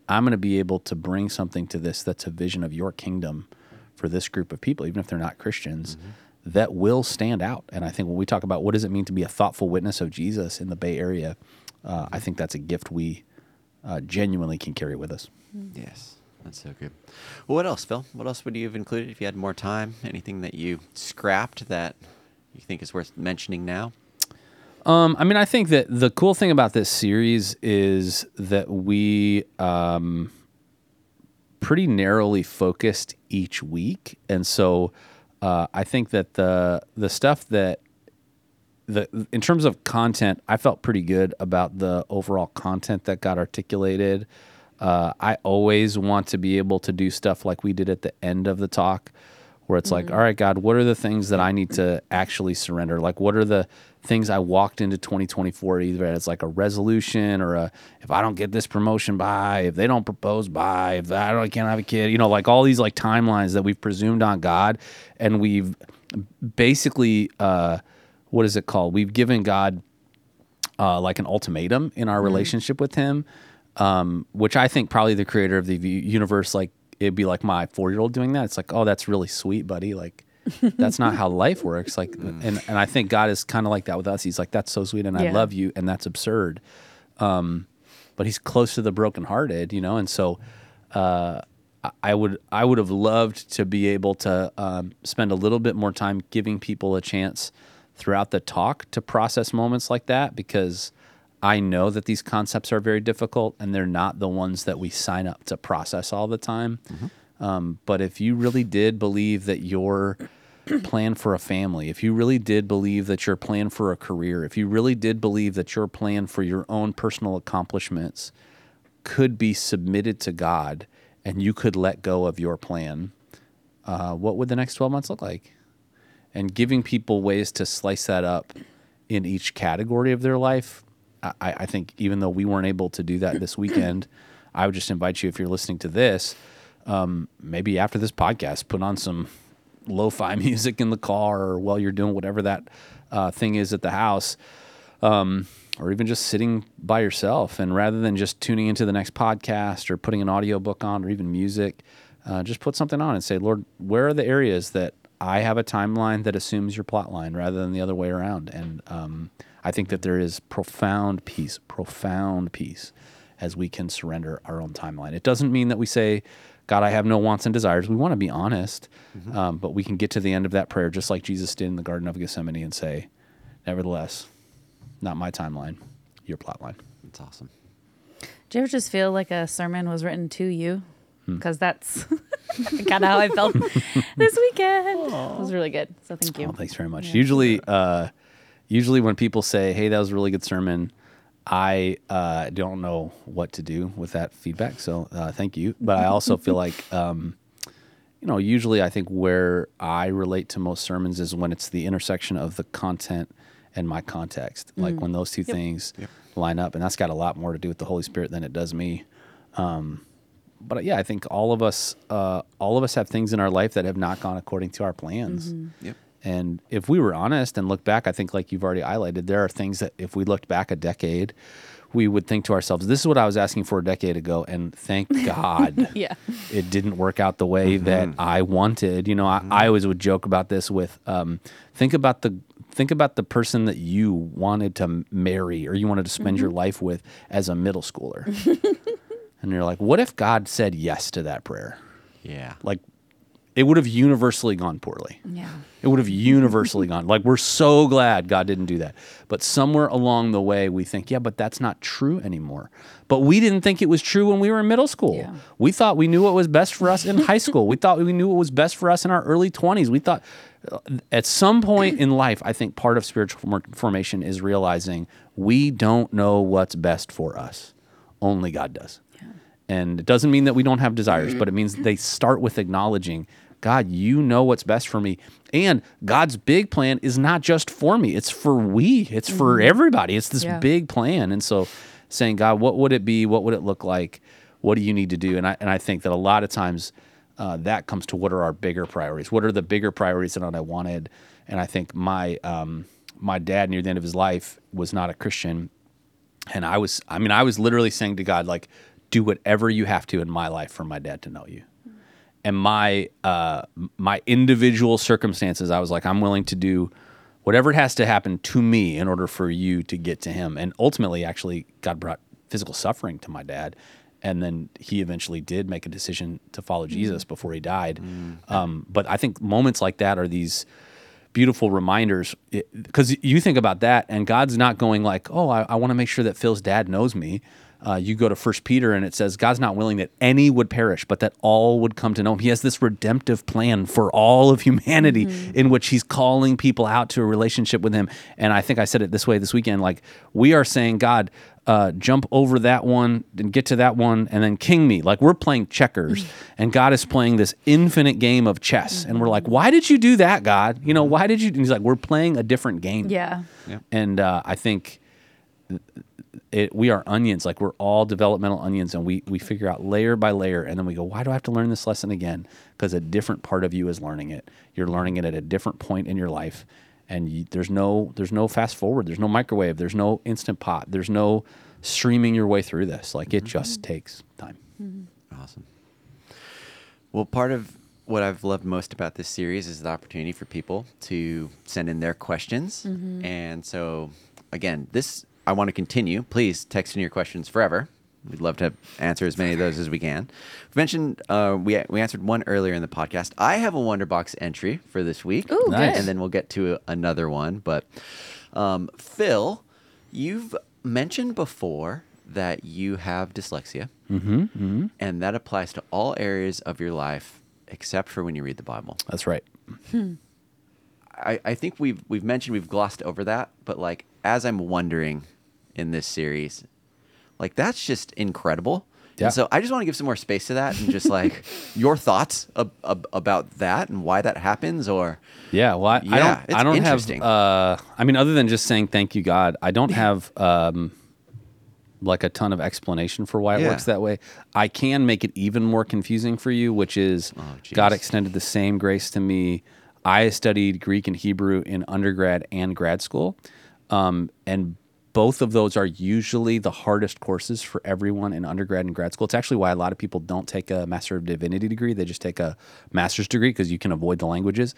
I'm going to be able to bring something to this that's a vision of your kingdom for this group of people, even if they're not Christians, that will stand out. And I think when we talk about what does it mean to be a thoughtful witness of Jesus in the Bay Area, uh, I think that's a gift we uh, genuinely can carry with us. Yes, that's so good. Well, what else, Phil? What else would you have included if you had more time? Anything that you scrapped that you think is worth mentioning now? Um, I mean, I think that the cool thing about this series is that we um, pretty narrowly focused each week, and so uh, I think that the the stuff that the in terms of content, I felt pretty good about the overall content that got articulated. Uh, I always want to be able to do stuff like we did at the end of the talk, where it's like, all right, God, what are the things that I need to actually surrender? Like, what are the things I walked into 2024 either as like a resolution or a if I don't get this promotion by, if they don't propose by, if I don't I can't have a kid, you know, like all these like timelines that we've presumed on God, and we've basically uh, what is it called? We've given God uh, like an ultimatum in our relationship with Him, um, which I think probably the creator of the universe, like it'd be like my four year old doing that. It's like, oh, that's really sweet, buddy. Like that's not how life works. Like, and and I think God is kind of like that with us. He's like, that's so sweet, and I love you, and that's absurd. Um, but He's close to the brokenhearted, you know, and so. Uh, I- I would I would have loved to be able to um, spend a little bit more time giving people a chance throughout the talk to process moments like that because I know that these concepts are very difficult and they're not the ones that we sign up to process all the time. Um, but if you really did believe that your plan for a family, if you really did believe that your plan for a career, if you really did believe that your plan for your own personal accomplishments could be submitted to God and you could let go of your plan, uh, what would the next 12 months look like? And giving people ways to slice that up in each category of their life, I, I think even though we weren't able to do that this weekend, I would just invite you, if you're listening to this, um, maybe after this podcast, put on some lo-fi music in the car or while you're doing whatever that uh, thing is at the house um, or even just sitting by yourself. And rather than just tuning into the next podcast or putting an audiobook on or even music, uh, just put something on and say, Lord, where are the areas that I have a timeline that assumes your plot line rather than the other way around? And um, I think that there is profound peace, profound peace as we can surrender our own timeline. It doesn't mean that we say, God, I have no wants and desires. We want to be honest, um, but we can get to the end of that prayer just like Jesus did in the Garden of Gethsemane and say, Nevertheless, not my timeline, your plot line. That's awesome. Do you ever just feel like a sermon was written to you? Hmm. Because that's kind of how I felt this weekend. It was really good. So thank you. Oh, thanks very much. Usually, uh, usually when people say, "Hey, that was a really good sermon," I uh, don't know what to do with that feedback. So uh, thank you. But I also feel like, um, you know, usually I think where I relate to most sermons is when it's the intersection of the content and my context. Like when those two things line up, and that's got a lot more to do with the Holy Spirit than it does me. Um, but yeah, I think all of us, uh, all of us have things in our life that have not gone according to our plans. Yep. And if we were honest and look back, I think like you've already highlighted, there are things that if we looked back a decade, we would think to ourselves, "This is what I was asking for a decade ago," and thank God, Yeah. it didn't work out the way that I wanted. You know, I, I always would joke about this with, um, think about the think about the person that you wanted to marry or you wanted to spend your life with as a middle schooler, and you're like, what if God said yes to that prayer? Yeah. Like, it would have universally gone poorly. Yeah. It would have universally gone. Like, we're so glad God didn't do that. But somewhere along the way, we think, yeah, but that's not true anymore. But we didn't think it was true when we were in middle school. Yeah. We thought we knew what was best for us in high school. We thought we knew what was best for us in our early 20s. We thought uh, at some point in life, I think part of spiritual formation is realizing we don't know what's best for us. Only God does. And it doesn't mean that we don't have desires, but it means they start with acknowledging, God, you know what's best for me. And God's big plan is not just for me, it's for we, it's for everybody. It's this Yeah. big plan. And so saying, God, what would it be? What would it look like? What do you need to do? And I, and I think that a lot of times uh, that comes to what are our bigger priorities? What are the bigger priorities that I wanted? And I think my, um, my dad near the end of his life was not a Christian and I was, I mean, I was literally saying to God, like, do whatever you have to in my life for my dad to know you. And my uh, my individual circumstances, I was like, I'm willing to do whatever it has to happen to me in order for you to get to him. And ultimately, actually, God brought physical suffering to my dad. And then he eventually did make a decision to follow Jesus before he died. Um, but I think moments like that are these beautiful reminders because you think about that and god's not going like oh i, I want to make sure that phil's dad knows me uh, you go to first peter and it says god's not willing that any would perish but that all would come to know him he has this redemptive plan for all of humanity in which he's calling people out to a relationship with him and i think i said it this way this weekend like we are saying god uh, jump over that one and get to that one and then king me. Like we're playing checkers and God is playing this infinite game of chess. And we're like, why did you do that, God? You know, why did you? And he's like, we're playing a different game. Yeah. And uh, I think it, we are onions. Like we're all developmental onions and we, we figure out layer by layer. And then we go, why do I have to learn this lesson again? Because a different part of you is learning it. You're learning it at a different point in your life and you, there's no there's no fast forward there's no microwave there's no instant pot there's no streaming your way through this like it mm-hmm. just takes time mm-hmm. Awesome. Well, part of what I've loved most about this series is the opportunity for people to send in their questions. Mm-hmm. And so, again, this I want to continue. Please text in your questions forever. We'd love to answer as many of those as we can. We mentioned uh, we we answered one earlier in the podcast. I have a Wonderbox entry for this week, Ooh, Nice. and then we'll get to another one. But um, Phil, you've mentioned before that you have dyslexia, mm-hmm, and that applies to all areas of your life except for when you read the Bible. that's right I, I think we've we've mentioned we've glossed over that, but like as I'm wondering in this series, like that's just incredible. Yeah. And so I just want to give some more space to that and just like your thoughts ab- ab- about that and why that happens or Yeah, well, I, I Yeah, don't. it's I don't have. interesting. Uh, I mean, other than just saying thank you, God, I don't have um, like a ton of explanation for why it Yeah. works that way. I can make it even more confusing for you, which is Oh. God extended the same grace to me. I studied Greek and Hebrew in undergrad and grad school, um, and both of those are usually the hardest courses for everyone in undergrad and grad school. It's actually why a lot of people don't take a Master of Divinity degree. They just take a master's degree because you can avoid the languages.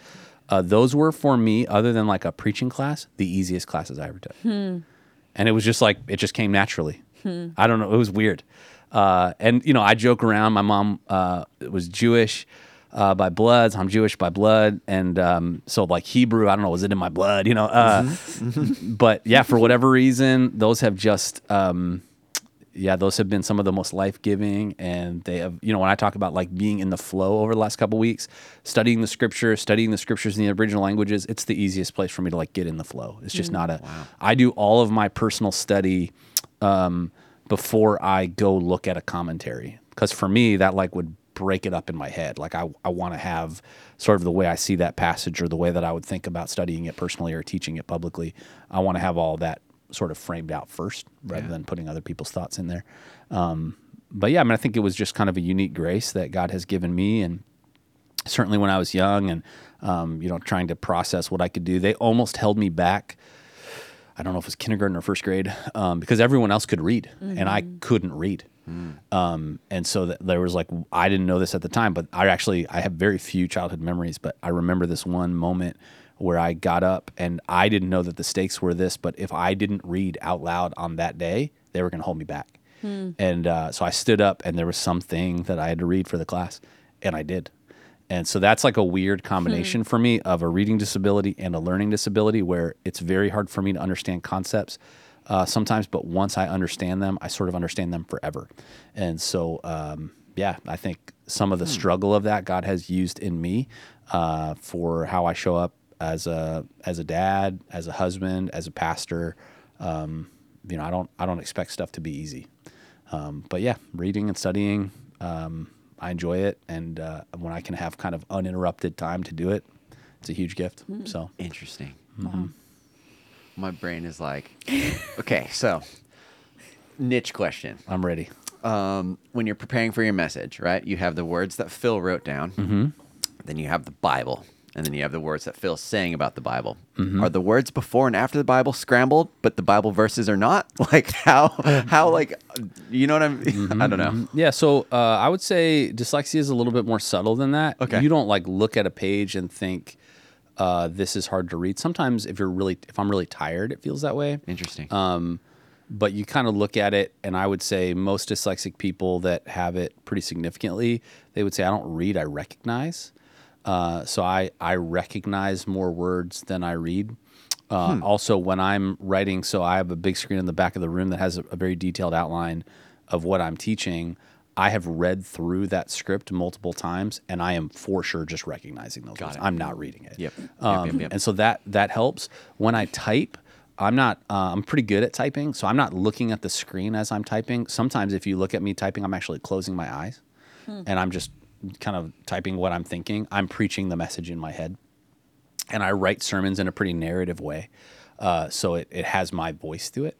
Uh, those were for me, other than like a preaching class, the easiest classes I ever took. And it was just like, it just came naturally. I don't know. It was weird. Uh, and, you know, I joke around. My mom uh, was Jewish uh, by blood. So I'm Jewish by blood. And um, so, like Hebrew, I don't know, was it in my blood? You know, uh, but yeah, for whatever reason, those have just, um, yeah, those have been some of the most life giving. And they have, you know, when I talk about like being in the flow over the last couple weeks, studying the scripture, studying the scriptures in the original languages, it's the easiest place for me to like get in the flow. It's just not a, I do all of my personal study um, before I go look at a commentary. Because for me, that like would break it up in my head. Like I, I want to have sort of the way I see that passage or the way that I would think about studying it personally or teaching it publicly. I want to have all that sort of framed out first rather than putting other people's thoughts in there. Um, but yeah, I mean, I think it was just kind of a unique grace that God has given me. And certainly when I was young and, um, you know, trying to process what I could do, they almost held me back. I don't know if it was kindergarten or first grade, um, because everyone else could read and I couldn't read. Um, and so there was like, I didn't know this at the time, but I actually, I have very few childhood memories, but I remember this one moment where I got up and I didn't know that the stakes were this, but if I didn't read out loud on that day, they were going to hold me back. And uh, so I stood up and there was something that I had to read for the class and I did. And so that's like a weird combination for me of a reading disability and a learning disability where it's very hard for me to understand concepts uh, sometimes, but once I understand them, I sort of understand them forever. And so, um, yeah, I think some of the struggle of that God has used in me uh, for how I show up as a as a dad, as a husband, as a pastor. Um, you know, I don't I don't expect stuff to be easy. Um, but yeah, reading and studying, um, I enjoy it, and uh, when I can have kind of uninterrupted time to do it, it's a huge gift. So interesting. Mm-hmm. My brain is like, okay, so niche question. I'm ready. um, when you're preparing for your message, right? You have the words that Phil wrote down, Mm-hmm. then you have the Bible, and then you have the words that Phil's saying about the Bible. Mm-hmm. Are the words before and after the Bible scrambled, but the Bible verses are not? Like how how like you know what I'm Mm-hmm. I don't know. Yeah, so uh, I would say dyslexia is a little bit more subtle than that. Okay. You don't like look at a page and think uh, this is hard to read. Sometimes if you're really if I'm really tired, it feels that way. Interesting. Um, but you kind of look at it, and I would say most dyslexic people that have it pretty significantly, they would say, "I don't read, I recognize." Uh, so I I recognize more words than I read. Uh, Also, when I'm writing, so I have a big screen in the back of the room that has a, a very detailed outline of what I'm teaching. I have read through that script multiple times, and I am for sure just recognizing those words. it. I'm not reading it. Yep. Yep, Um, yep, yep. And so that that helps. When I type, I'm not. Uh, I'm pretty good at typing, so I'm not looking at the screen as I'm typing. Sometimes, if you look at me typing, I'm actually closing my eyes, and I'm just kind of typing what I'm thinking. I'm preaching the message in my head, and I write sermons in a pretty narrative way, uh, so it, it has my voice to it.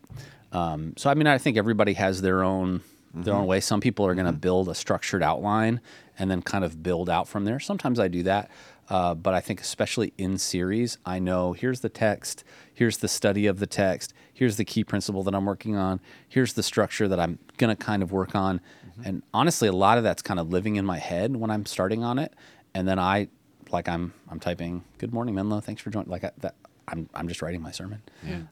Um, so I mean, I think everybody has their own their own mm-hmm. way. Some people are going to mm-hmm. build a structured outline and then kind of build out from there. Sometimes I do that, uh, but I think especially in series, I know here's the text, here's the study of the text, here's the key principle that I'm working on, here's the structure that I'm going to kind of work on, mm-hmm. and honestly, a lot of that's kind of living in my head when I'm starting on it, and then I like I'm I'm typing good morning Menlo. Thanks for joining like I, that I'm I'm just writing my sermon.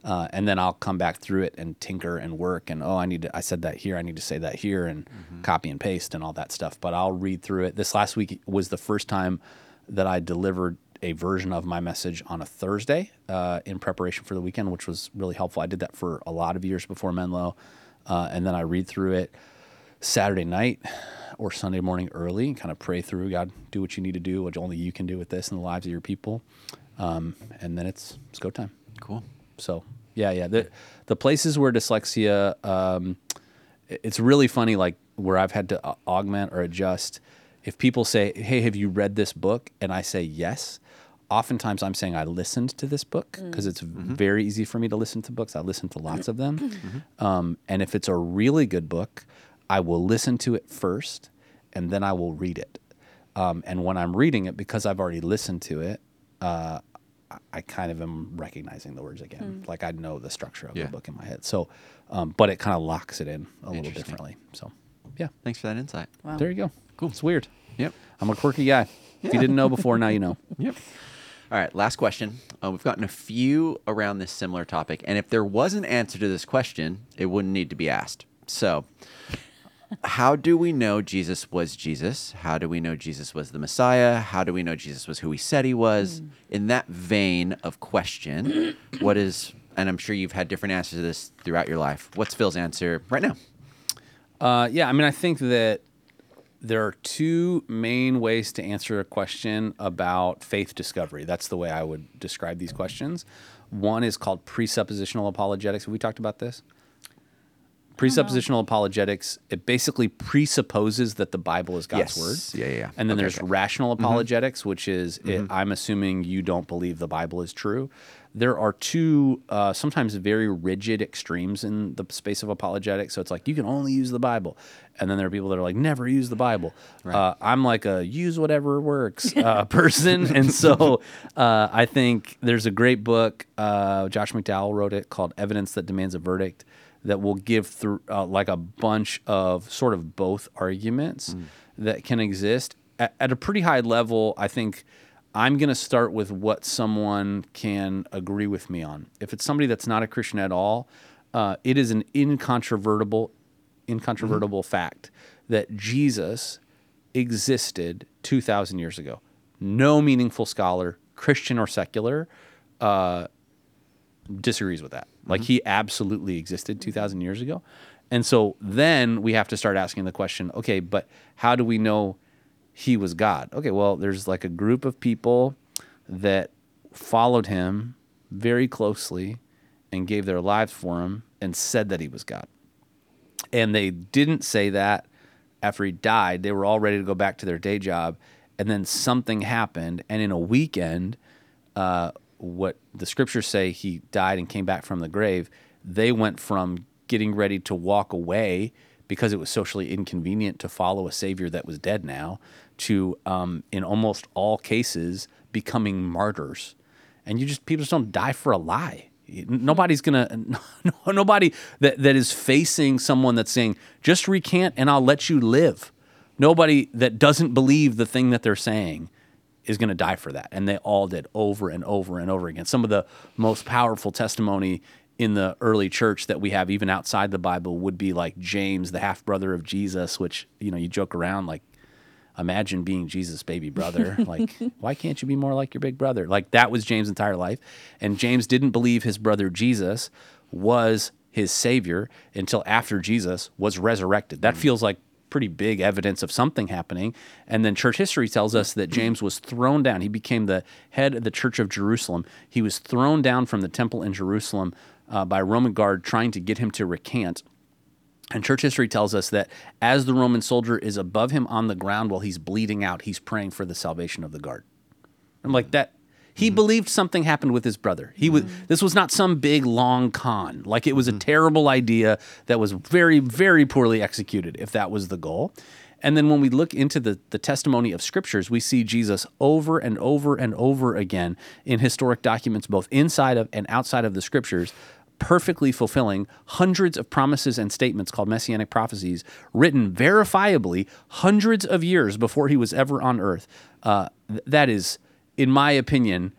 Uh, and then I'll come back through it and tinker and work and oh I need to I said that here I need to say that here and copy and paste and all that stuff. But I'll read through it. This last week was the first time that I delivered a version of my message on a Thursday uh, in preparation for the weekend which was really helpful. I did that for a lot of years before Menlo uh, and then I read through it Saturday night or Sunday morning early and kind of pray through God, do what you need to do, what only you can do with this in the lives of your people. Um, and then it's, it's go time. cool. So yeah, yeah. The, the places where dyslexia, um, it's really funny, like where I've had to uh, augment or adjust. If people say, Hey, have you read this book? And I say, yes. Oftentimes I'm saying I listened to this book because it's very easy for me to listen to books. I listen to lots of them. Um, and if it's a really good book, I will listen to it first and then I will read it. Um, and when I'm reading it, because I've already listened to it, uh, I- I kind of am recognizing the words again. Like I know the structure of Yeah. the book in my head. So, um, but it kind of locks it in a little differently. So, yeah, Thanks for that insight. Wow. there you go. Cool. It's weird. Yep. I'm a quirky guy. If you didn't know before, now you know. Yep. All right, last question. Uh, we've gotten a few around this similar topic, and if there was an answer to this question, it wouldn't need to be asked. So, how do we know Jesus was Jesus? How do we know Jesus was the Messiah? How do we know Jesus was who he said he was? In that vein of question, what is, and I'm sure you've had different answers to this throughout your life. What's Phil's answer right now? Uh, yeah, I mean, I think that there are two main ways to answer a question about faith discovery. That's the way I would describe these questions. One is called presuppositional apologetics. Have we talked about this? Presuppositional apologetics, it basically presupposes that the Bible is God's Yes. word. Yeah, yeah, yeah. And then Okay, there's okay. rational apologetics, which is it, I'm assuming you don't believe the Bible is true. There are two uh, sometimes very rigid extremes in the space of apologetics. So it's like you can only use the Bible, and then there are people that are like never use the Bible. Uh, I'm like a use whatever works uh, person, and so uh, I think there's a great book. Uh, Josh McDowell wrote it called "Evidence That Demands a Verdict." That will give through uh, like a bunch of sort of both arguments that can exist at, at a pretty high level. I think I'm going to start with what someone can agree with me on. If it's somebody that's not a Christian at all, uh, it is an incontrovertible, incontrovertible fact that Jesus existed 2,000 years ago. No meaningful scholar, Christian or secular, uh, disagrees with that. Like he absolutely existed 2,000 years ago. And so then we have to start asking the question okay, but how do we know he was God? Okay, well, there's like a group of people that followed him very closely and gave their lives for him and said that he was God. And they didn't say that after he died. They were all ready to go back to their day job. And then something happened. And in a weekend, uh, what the scriptures say he died and came back from the grave, they went from getting ready to walk away because it was socially inconvenient to follow a savior that was dead now, to um, in almost all cases becoming martyrs. And you just people just don't die for a lie. Nobody's gonna no, nobody that, that is facing someone that's saying, just recant and I'll let you live. Nobody that doesn't believe the thing that they're saying is going to die for that. And they all did over and over and over again. Some of the most powerful testimony in the early church that we have, even outside the Bible, would be like James, the half brother of Jesus, which, you know, you joke around like, imagine being Jesus' baby brother. like, why can't you be more like your big brother? Like, that was James' entire life. And James didn't believe his brother Jesus was his savior until after Jesus was resurrected. That mm. feels like pretty big evidence of something happening. And then church history tells us that James was thrown down. He became the head of the church of Jerusalem. He was thrown down from the temple in Jerusalem uh, by a Roman guard trying to get him to recant. And church history tells us that as the Roman soldier is above him on the ground while he's bleeding out, he's praying for the salvation of the guard. I'm like, that he mm-hmm. believed something happened with his brother. He was mm-hmm. this was not some big long con. Like it was mm-hmm. a terrible idea that was very very poorly executed if that was the goal. And then when we look into the, the testimony of scriptures, we see Jesus over and over and over again in historic documents, both inside of and outside of the scriptures, perfectly fulfilling hundreds of promises and statements called messianic prophecies, written verifiably hundreds of years before he was ever on earth. Uh, th- that is in my opinion,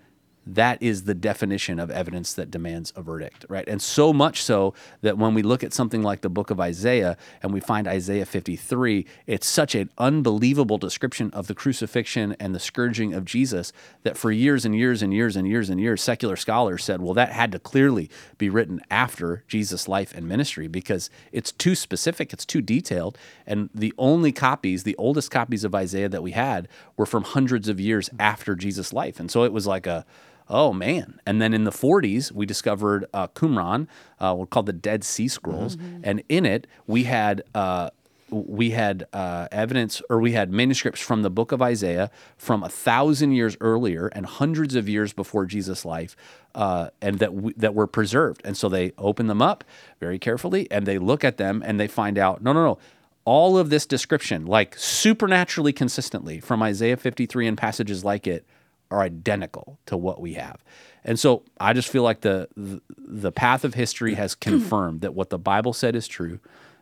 that is the definition of evidence that demands a verdict, right? And so much so that when we look at something like the book of Isaiah and we find Isaiah 53, it's such an unbelievable description of the crucifixion and the scourging of Jesus that for years and years and years and years and years, secular scholars said, well, that had to clearly be written after Jesus' life and ministry because it's too specific, it's too detailed. And the only copies, the oldest copies of Isaiah that we had were from hundreds of years after Jesus' life. And so it was like a Oh man! And then in the 40s, we discovered uh, Qumran, uh, are called the Dead Sea Scrolls, mm-hmm. and in it we had uh, we had uh, evidence or we had manuscripts from the book of Isaiah from a thousand years earlier and hundreds of years before Jesus' life, uh, and that we, that were preserved. And so they open them up very carefully and they look at them and they find out no, no, no. All of this description, like supernaturally consistently from Isaiah 53 and passages like it, are identical to what we have. And so I just feel like the, the, the path of history has confirmed that what the Bible said is true,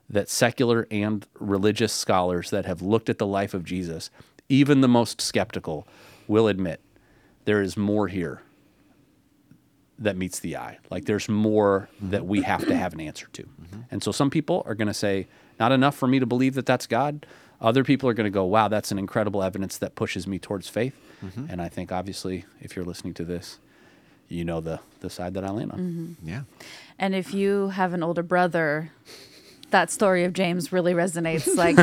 that secular and religious scholars that have looked at the life of Jesus, even the most skeptical, will admit there is more here that meets the eye. Like there's more that we have to have an answer to. Mm-hmm. And so some people are going to say, not enough for me to believe that that's God. Other people are going to go, wow, that's an incredible evidence that pushes me towards faith. Mm-hmm. And I think obviously, if you're listening to this, you know the the side that I land on. Mm-hmm. Yeah. And if you have an older brother, that story of James really resonates. Like,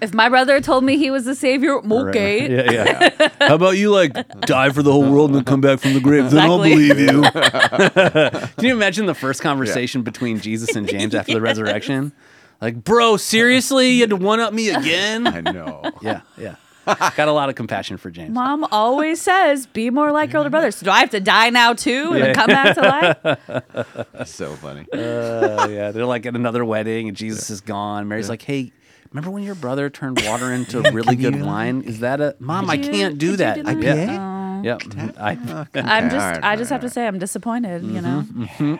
if my brother told me he was the savior, okay. Right. Yeah, yeah. How about you, like, die for the whole world and then come back from the grave? Exactly. Then I'll believe you. Can you imagine the first conversation yeah. between Jesus and James after yes. the resurrection? Like, bro, seriously, you had to one up me again? I know. Yeah, yeah. Got a lot of compassion for James. Mom always says, "Be more like your older brother." So do I have to die now too and yeah. come back to life? so funny. Uh, yeah, they're like at another wedding and Jesus yeah. is gone. Mary's yeah. like, "Hey, remember when your brother turned water into really good wine? Is that a mom? I can't do that. I can't. Oh. Yep. I, am just. I just have to say, I'm disappointed. Mm-hmm, you know. Mm-hmm.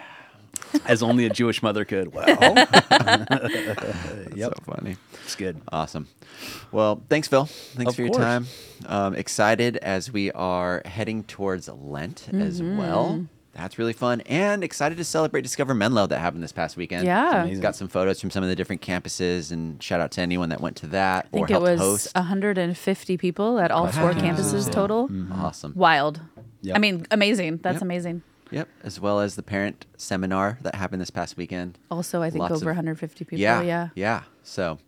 As only a Jewish mother could. Well, yep. so funny. It's good. Awesome. Well, thanks, Phil. Thanks of for your course. time. Um, excited as we are heading towards Lent mm-hmm. as well. That's really fun, and excited to celebrate Discover Menlo that happened this past weekend. Yeah, got some photos from some of the different campuses, and shout out to anyone that went to that I think or helped it was host. 150 people at all four campuses total. Mm-hmm. Awesome, wild. Yep. I mean, amazing. That's yep. amazing. Yep, as well as the parent seminar that happened this past weekend. Also, I think Lots over of, 150 people. Yeah, yeah, yeah. So,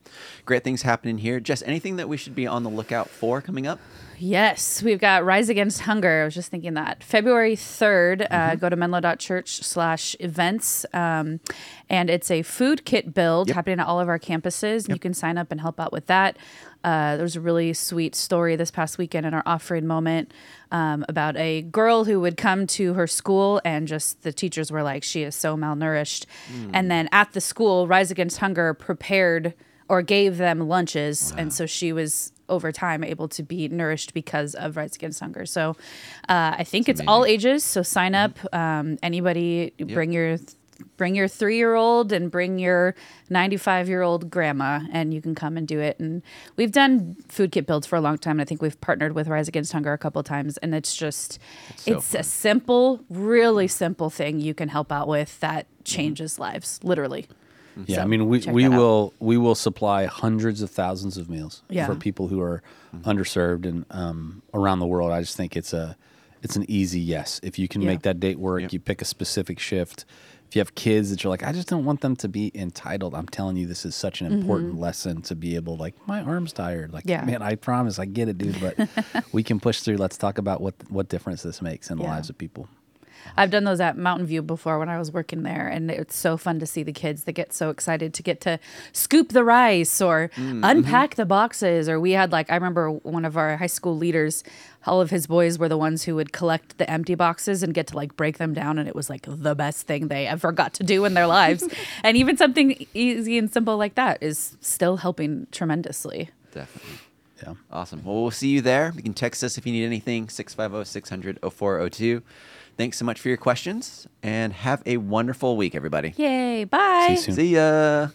great things happening here. Jess, anything that we should be on the lookout for coming up? Yes, we've got Rise Against Hunger. I was just thinking that. February 3rd, uh, go to menlo.church slash events. Um, and it's a food kit build happening at all of our campuses. And you can sign up and help out with that. Uh, there was a really sweet story this past weekend in our offering moment um, about a girl who would come to her school and just the teachers were like, she is so malnourished. And then at the school, Rise Against Hunger prepared or gave them lunches. And so she was over time able to be nourished because of Rise Against Hunger. So uh, I think it's all ages. So sign up. Um, anybody, bring your bring your three year old and bring your 95 year old grandma and you can come and do it and we've done food kit builds for a long time and i think we've partnered with rise against hunger a couple times and it's just so it's a simple really simple thing you can help out with that changes lives literally Yeah, So, I mean, we, we that out. will we will supply hundreds of thousands of meals Yeah. for people who are underserved and um, around the world. I just think it's a it's an easy yes. If you can Yeah. make that date work, Yep. you pick a specific shift. If you have kids that you're like, I just don't want them to be entitled. I'm telling you, this is such an important lesson to be able, like, my arm's tired. Like, Mm-hmm. Yeah. man, I promise, I get it, dude, but we can push through. Let's talk about what what difference this makes in the Yeah. lives of people. I've done those at Mountain View before when I was working there, and it's so fun to see the kids that get so excited to get to scoop the rice or mm, unpack mm-hmm. the boxes. Or we had like I remember one of our high school leaders, all of his boys were the ones who would collect the empty boxes and get to like break them down, and it was like the best thing they ever got to do in their lives. and even something easy and simple like that is still helping tremendously. Definitely. Yeah. Awesome. Well, we'll see you there. You can text us if you need anything, 650 600 0402. Thanks so much for your questions and have a wonderful week, everybody. Yay! Bye. See you soon. See ya.